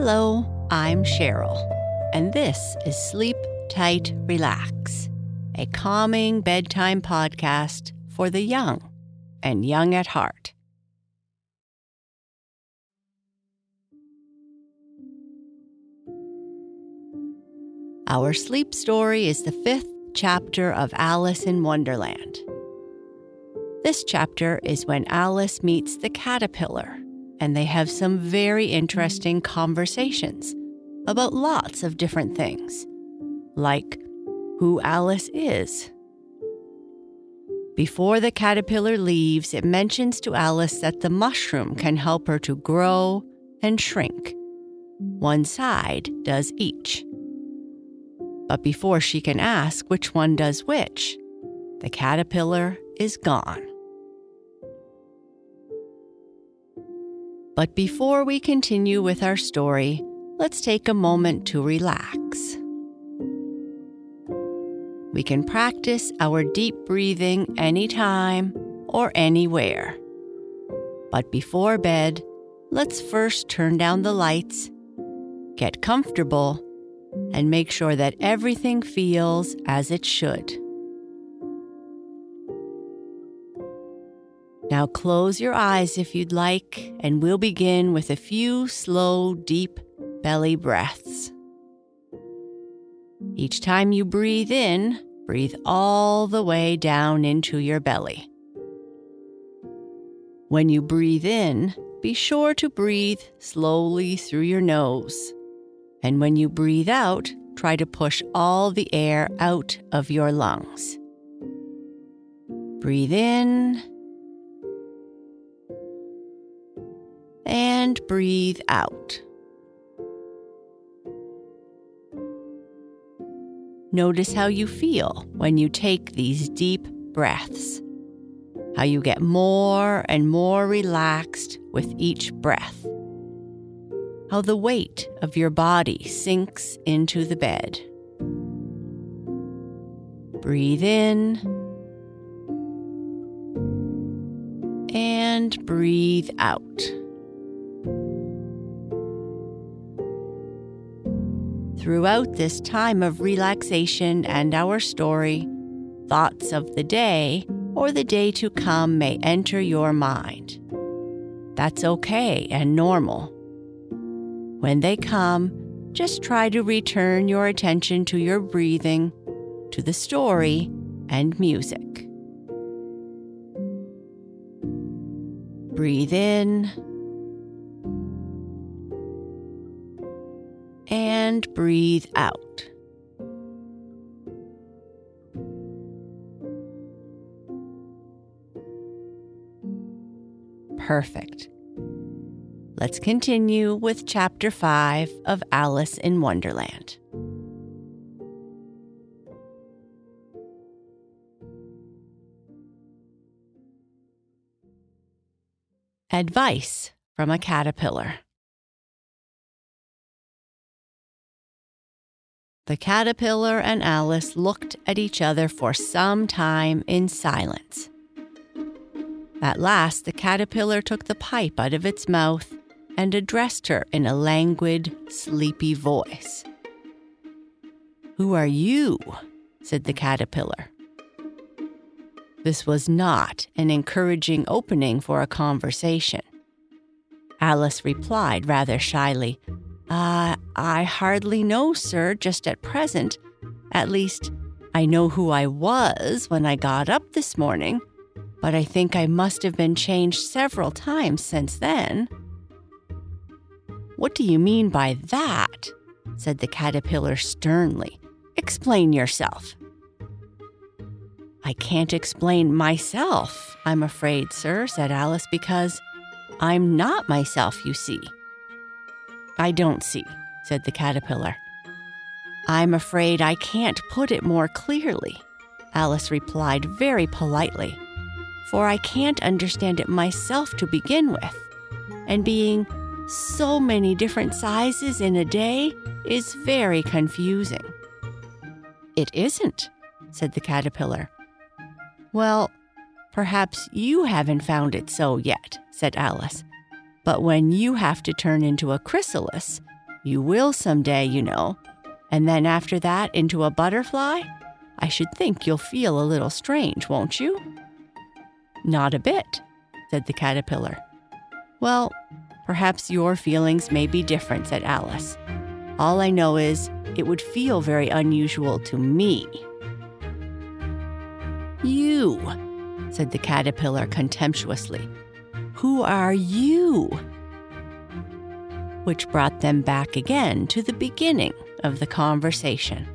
Hello, I'm Sheryl, and this is Sleep Tight Relax, a calming bedtime podcast for the young and young at heart. Our sleep story is the fifth chapter of Alice in Wonderland. This chapter is when Alice meets the caterpillar and they have some very interesting conversations about lots of different things, like who Alice is. Before the caterpillar leaves, it mentions to Alice that the mushroom can help her to grow and shrink. One side does each. But before she can ask which one does which, the caterpillar is gone. But before we continue with our story, let's take a moment to relax. We can practice our deep breathing anytime or anywhere. But before bed, let's first turn down the lights, get comfortable, and make sure that everything feels as it should. Now close your eyes if you'd like, and we'll begin with a few slow, deep belly breaths. Each time you breathe in, breathe all the way down into your belly. When you breathe in, be sure to breathe slowly through your nose. And when you breathe out, try to push all the air out of your lungs. Breathe in breathe out. Notice how you feel when you take these deep breaths, how you get more and more relaxed with each breath, how the weight of your body sinks into the bed. Breathe in and breathe out. Throughout this time of relaxation and our story, thoughts of the day or the day to come may enter your mind. That's okay and normal. When they come, just try to return your attention to your breathing, to the story, and music. Breathe in and breathe out. Perfect. Let's continue with Chapter 5 of Alice in Wonderland. Advice from a Caterpillar. The caterpillar and Alice looked at each other for some time in silence. At last, the caterpillar took the pipe out of its mouth and addressed her in a languid, sleepy voice. Who are you? said the caterpillar. This was not an encouraging opening for a conversation. Alice replied rather shyly, uh, I hardly know, sir, just at present. At least, I know who I was when I got up this morning, but I think I must have been changed several times since then. What do you mean by that? said the caterpillar sternly. Explain yourself. I can't explain myself, I'm afraid, sir, said Alice, because I'm not myself, you see. I don't see, said the caterpillar. I'm afraid I can't put it more clearly, Alice replied very politely, for I can't understand it myself to begin with, and being so many different sizes in a day is very confusing. It isn't, said the caterpillar. Well, perhaps you haven't found it so yet, said Alice. But when you have to turn into a chrysalis, You will someday, you know. And then after that, into a butterfly? I should think you'll feel a little strange, won't you? Not a bit, said the caterpillar. Well, perhaps your feelings may be different, said Alice. All I know is it would feel very unusual to me. You, said the caterpillar contemptuously. Who are you? Which brought them back again to the beginning of the conversation.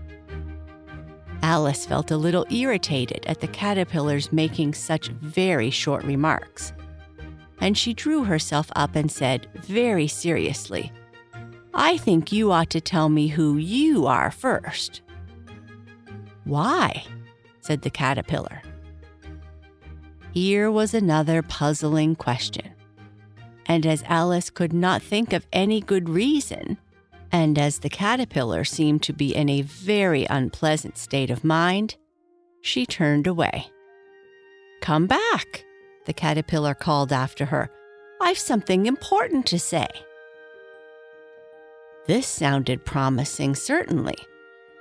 Alice felt a little irritated at the caterpillars making such very short remarks. And she drew herself up and said, very seriously, I think you ought to tell me who you are first. Why? said the caterpillar. Here was another puzzling question. And as Alice could not think of any good reason, and as the caterpillar seemed to be in a very unpleasant state of mind, she turned away. Come back, the caterpillar called after her. I've something important to say. This sounded promising, certainly.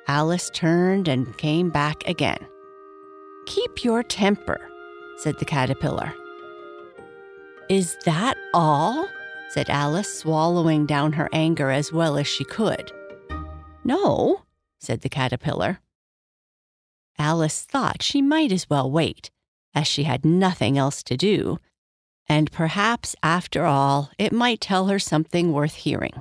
Alice turned and came back again. Keep your temper, said the caterpillar. Is that all? said Alice, swallowing down her anger as well as she could. No, said the caterpillar. Alice thought she might as well wait, as she had nothing else to do, and perhaps, after all, it might tell her something worth hearing.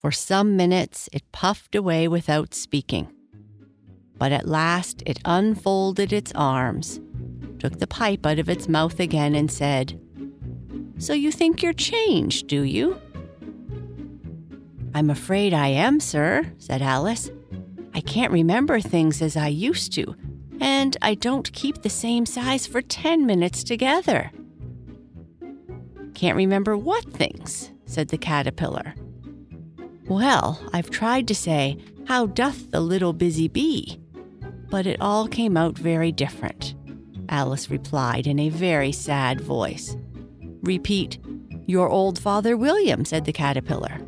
For some minutes it puffed away without speaking. But at last it unfolded its arms, took the pipe out of its mouth again, and said, So you think you're changed, do you? I'm afraid I am, sir, said Alice. I can't remember things as I used to, and I don't keep the same size for ten minutes together. Can't remember what things, said the caterpillar. Well, I've tried to say, How doth the little busy bee? But it all came out very different, Alice replied in a very sad voice. Repeat, Your old father William, said the caterpillar.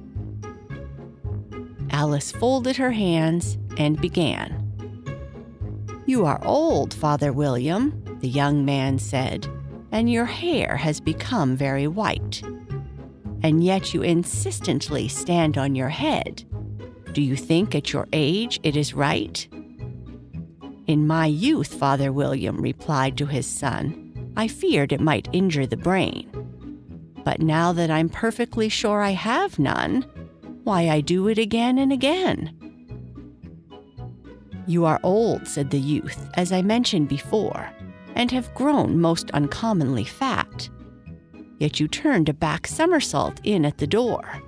Alice folded her hands and began. You are old, Father William, the young man said, and your hair has become very white and yet you insistently stand on your head. Do you think at your age it is right? In my youth, Father William replied to his son, I feared it might injure the brain. But now that I'm perfectly sure I have none, why, I do it again and again. You are old, said the youth, as I mentioned before, and have grown most uncommonly fat yet you turned a back somersault in at the door.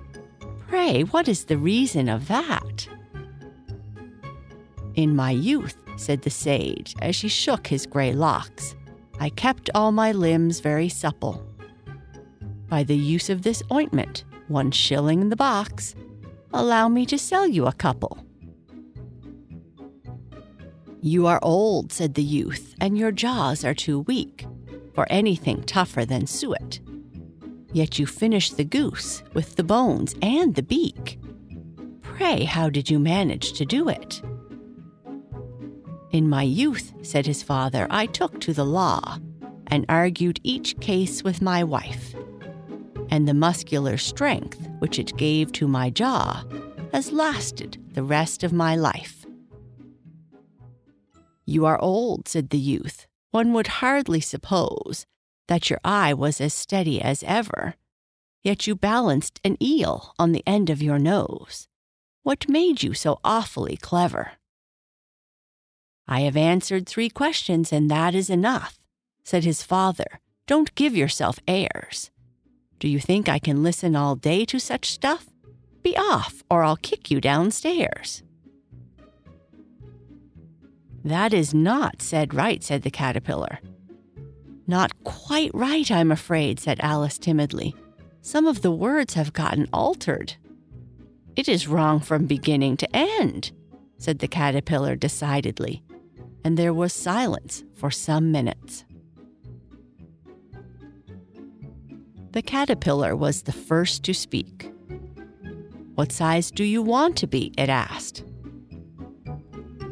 Pray, what is the reason of that? In my youth, said the sage, as she shook his grey locks, I kept all my limbs very supple. By the use of this ointment, one shilling in the box, allow me to sell you a couple. You are old, said the youth, and your jaws are too weak for anything tougher than suet. Yet you finished the goose with the bones and the beak. Pray, how did you manage to do it? In my youth, said his father, I took to the law and argued each case with my wife. And the muscular strength which it gave to my jaw has lasted the rest of my life. You are old, said the youth. One would hardly suppose that your eye was as steady as ever, yet you balanced an eel on the end of your nose. What made you so awfully clever? I have answered three questions, and that is enough, said his father. Don't give yourself airs. Do you think I can listen all day to such stuff? Be off, or I'll kick you downstairs. That is not said right, said the caterpillar. Not quite right, I'm afraid, said Alice timidly. Some of the words have gotten altered. It is wrong from beginning to end, said the caterpillar decidedly, and there was silence for some minutes. The caterpillar was the first to speak. What size do you want to be? it asked.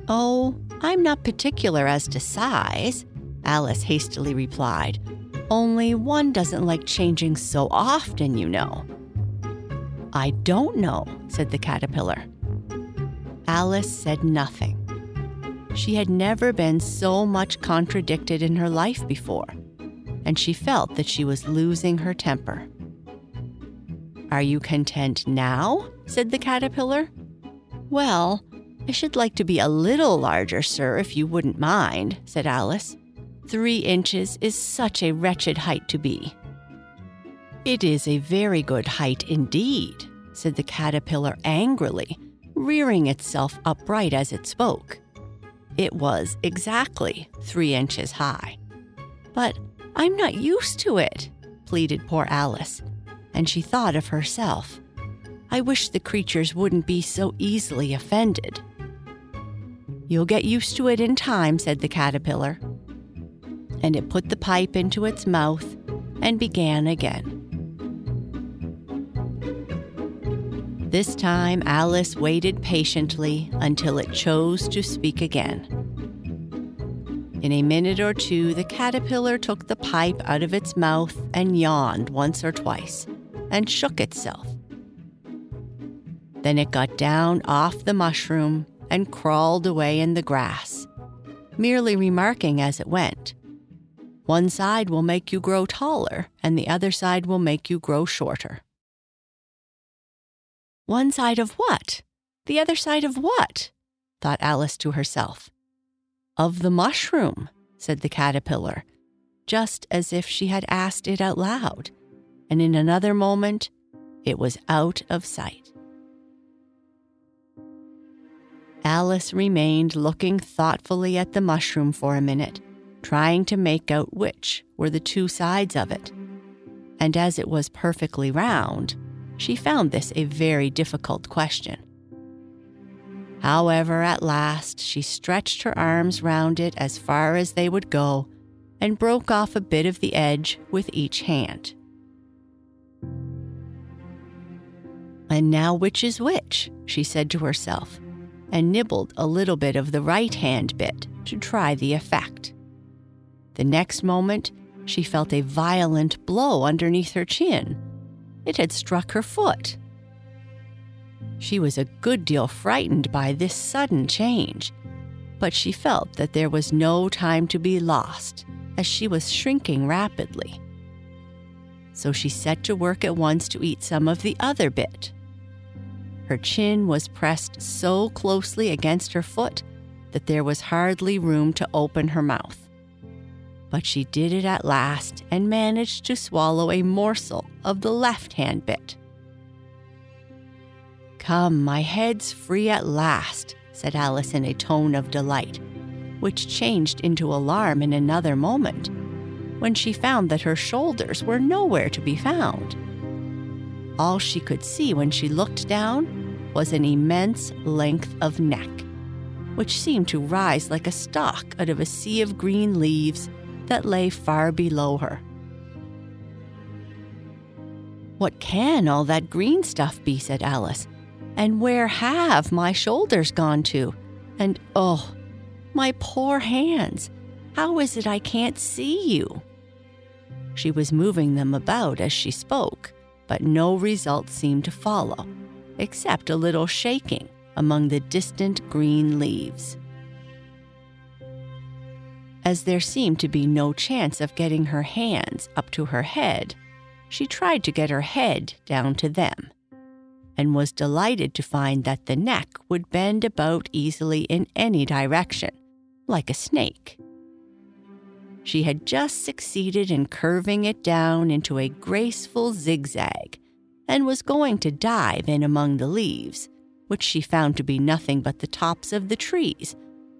Oh, I'm not particular as to size, Alice hastily replied. Only one doesn't like changing so often, you know. I don't know, said the caterpillar. Alice said nothing. She had never been so much contradicted in her life before, and she felt that she was losing her temper. Are you content now? said the caterpillar. Well, I should like to be a little larger, sir, if you wouldn't mind, said Alice. Three inches is such a wretched height to be. It is a very good height indeed, said the caterpillar angrily, rearing itself upright as it spoke. It was exactly three inches high. But I'm not used to it, pleaded poor Alice, and she thought of herself. I wish the creatures wouldn't be so easily offended. You'll get used to it in time, said the caterpillar. And it put the pipe into its mouth and began again. This time, Alice waited patiently until it chose to speak again. In a minute or two, the caterpillar took the pipe out of its mouth and yawned once or twice and shook itself. Then it got down off the mushroom and crawled away in the grass, merely remarking as it went, One side will make you grow taller, and the other side will make you grow shorter. One side of what? The other side of what? thought Alice to herself. Of the mushroom, said the caterpillar, just as if she had asked it out loud, and in another moment it was out of sight. Alice remained looking thoughtfully at the mushroom for a minute, trying to make out which were the two sides of it. And as it was perfectly round, she found this a very difficult question. However, at last she stretched her arms round it as far as they would go and broke off a bit of the edge with each hand. And now, which is which? she said to herself, and nibbled a little bit of the right hand bit to try the effect. The next moment, she felt a violent blow underneath her chin it had struck her foot. She was a good deal frightened by this sudden change, but she felt that there was no time to be lost, as she was shrinking rapidly. So she set to work at once to eat some of the other bit. Her chin was pressed so closely against her foot that there was hardly room to open her mouth but she did it at last and managed to swallow a morsel of the left hand bit. Come, my head's free at last, said Alice in a tone of delight, which changed into alarm in another moment, when she found that her shoulders were nowhere to be found. All she could see when she looked down was an immense length of neck, which seemed to rise like a stalk out of a sea of green leaves that lay far below her. What can all that green stuff be? said Alice. And where have my shoulders gone to? And oh, my poor hands! How is it I can't see you? She was moving them about as she spoke, but no result seemed to follow, except a little shaking among the distant green leaves. As there seemed to be no chance of getting her hands up to her head, she tried to get her head down to them, and was delighted to find that the neck would bend about easily in any direction, like a snake. She had just succeeded in curving it down into a graceful zigzag, and was going to dive in among the leaves, which she found to be nothing but the tops of the trees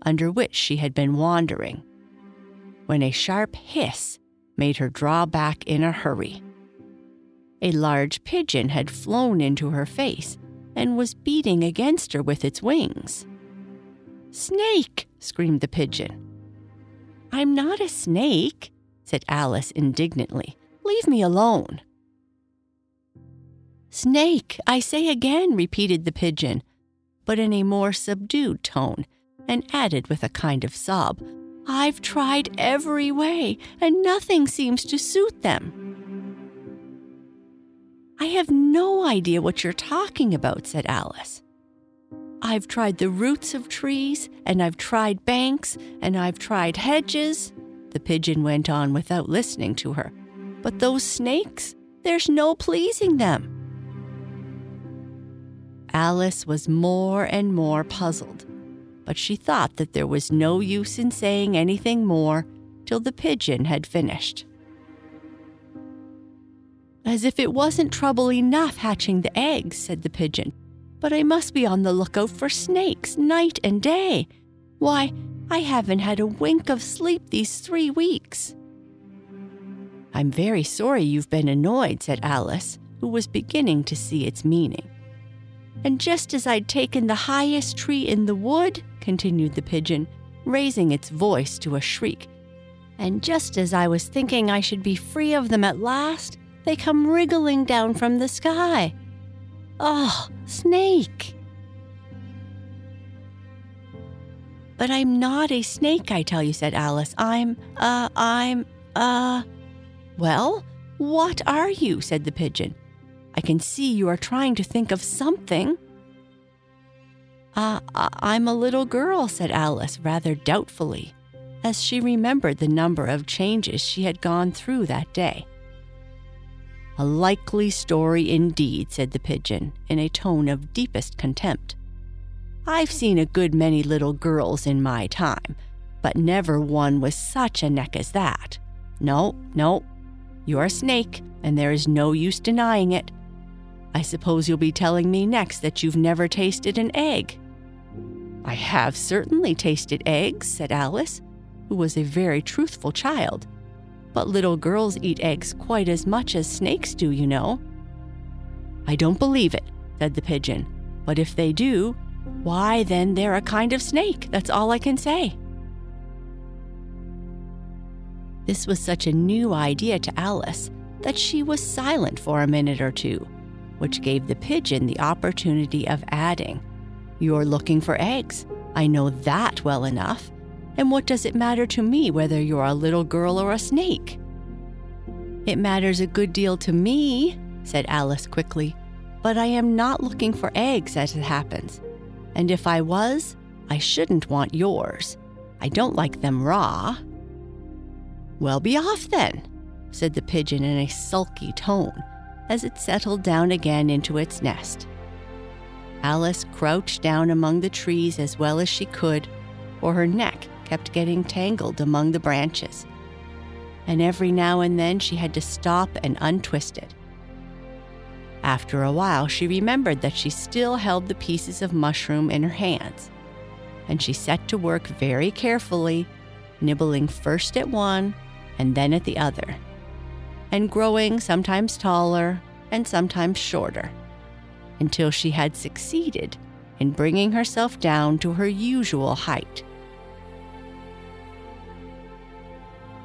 under which she had been wandering when a sharp hiss made her draw back in a hurry. A large pigeon had flown into her face and was beating against her with its wings. Snake! screamed the pigeon. I'm not a snake, said Alice indignantly. Leave me alone. Snake, I say again, repeated the pigeon, but in a more subdued tone, and added with a kind of sob, I've tried every way, and nothing seems to suit them. I have no idea what you're talking about, said Alice. I've tried the roots of trees, and I've tried banks, and I've tried hedges, the pigeon went on without listening to her. But those snakes, there's no pleasing them. Alice was more and more puzzled, but she thought that there was no use in saying anything more till the pigeon had finished. As if it wasn't trouble enough hatching the eggs, said the pigeon, but I must be on the lookout for snakes night and day. Why, I haven't had a wink of sleep these three weeks. I'm very sorry you've been annoyed, said Alice, who was beginning to see its meaning. And just as I'd taken the highest tree in the wood, continued the pigeon, raising its voice to a shriek, and just as I was thinking I should be free of them at last, they come wriggling down from the sky. Oh, snake! But I'm not a snake, I tell you, said Alice. I'm, uh, I'm, uh. Well, what are you? said the pigeon. I can see you are trying to think of something. Uh, I'm a little girl, said Alice rather doubtfully, as she remembered the number of changes she had gone through that day. A likely story indeed, said the pigeon, in a tone of deepest contempt. I've seen a good many little girls in my time, but never one with such a neck as that. No, no. You're a snake, and there is no use denying it. I suppose you'll be telling me next that you've never tasted an egg. I have certainly tasted eggs, said Alice, who was a very truthful child. But little girls eat eggs quite as much as snakes do, you know. I don't believe it, said the pigeon. But if they do, why then they're a kind of snake. That's all I can say. This was such a new idea to Alice that she was silent for a minute or two which gave the pigeon the opportunity of adding, You're looking for eggs. I know that well enough. And what does it matter to me whether you're a little girl or a snake? It matters a good deal to me, said Alice quickly, but I am not looking for eggs as it happens. And if I was, I shouldn't want yours. I don't like them raw. Well, be off then, said the pigeon in a sulky tone as it settled down again into its nest. Alice crouched down among the trees as well as she could, for her neck kept getting tangled among the branches. And every now and then she had to stop and untwist it. After a while, she remembered that she still held the pieces of mushroom in her hands, and she set to work very carefully, nibbling first at one and then at the other and growing sometimes taller and sometimes shorter, until she had succeeded in bringing herself down to her usual height.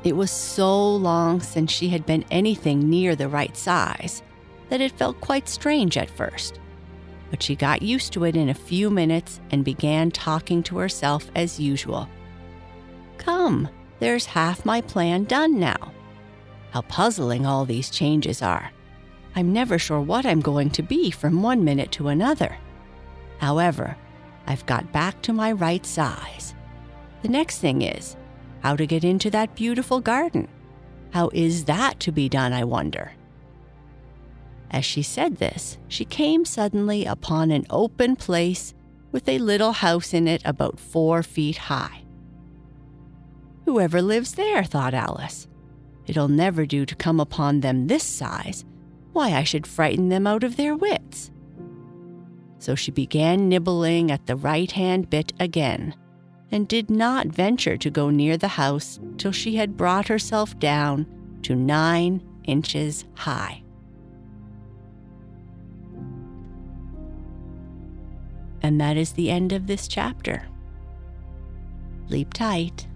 It was so long since she had been anything near the right size that it felt quite strange at first. But she got used to it in a few minutes and began talking to herself as usual. Come, there's half my plan done now. How puzzling all these changes are. I'm never sure what I'm going to be from one minute to another. However, I've got back to my right size. The next thing is how to get into that beautiful garden. How is that to be done, I wonder? As she said this, she came suddenly upon an open place with a little house in it about four feet high. Whoever lives there, thought Alice. It'll never do to come upon them this size. Why, I should frighten them out of their wits. So she began nibbling at the right hand bit again, and did not venture to go near the house till she had brought herself down to nine inches high. And that is the end of this chapter. Sleep tight.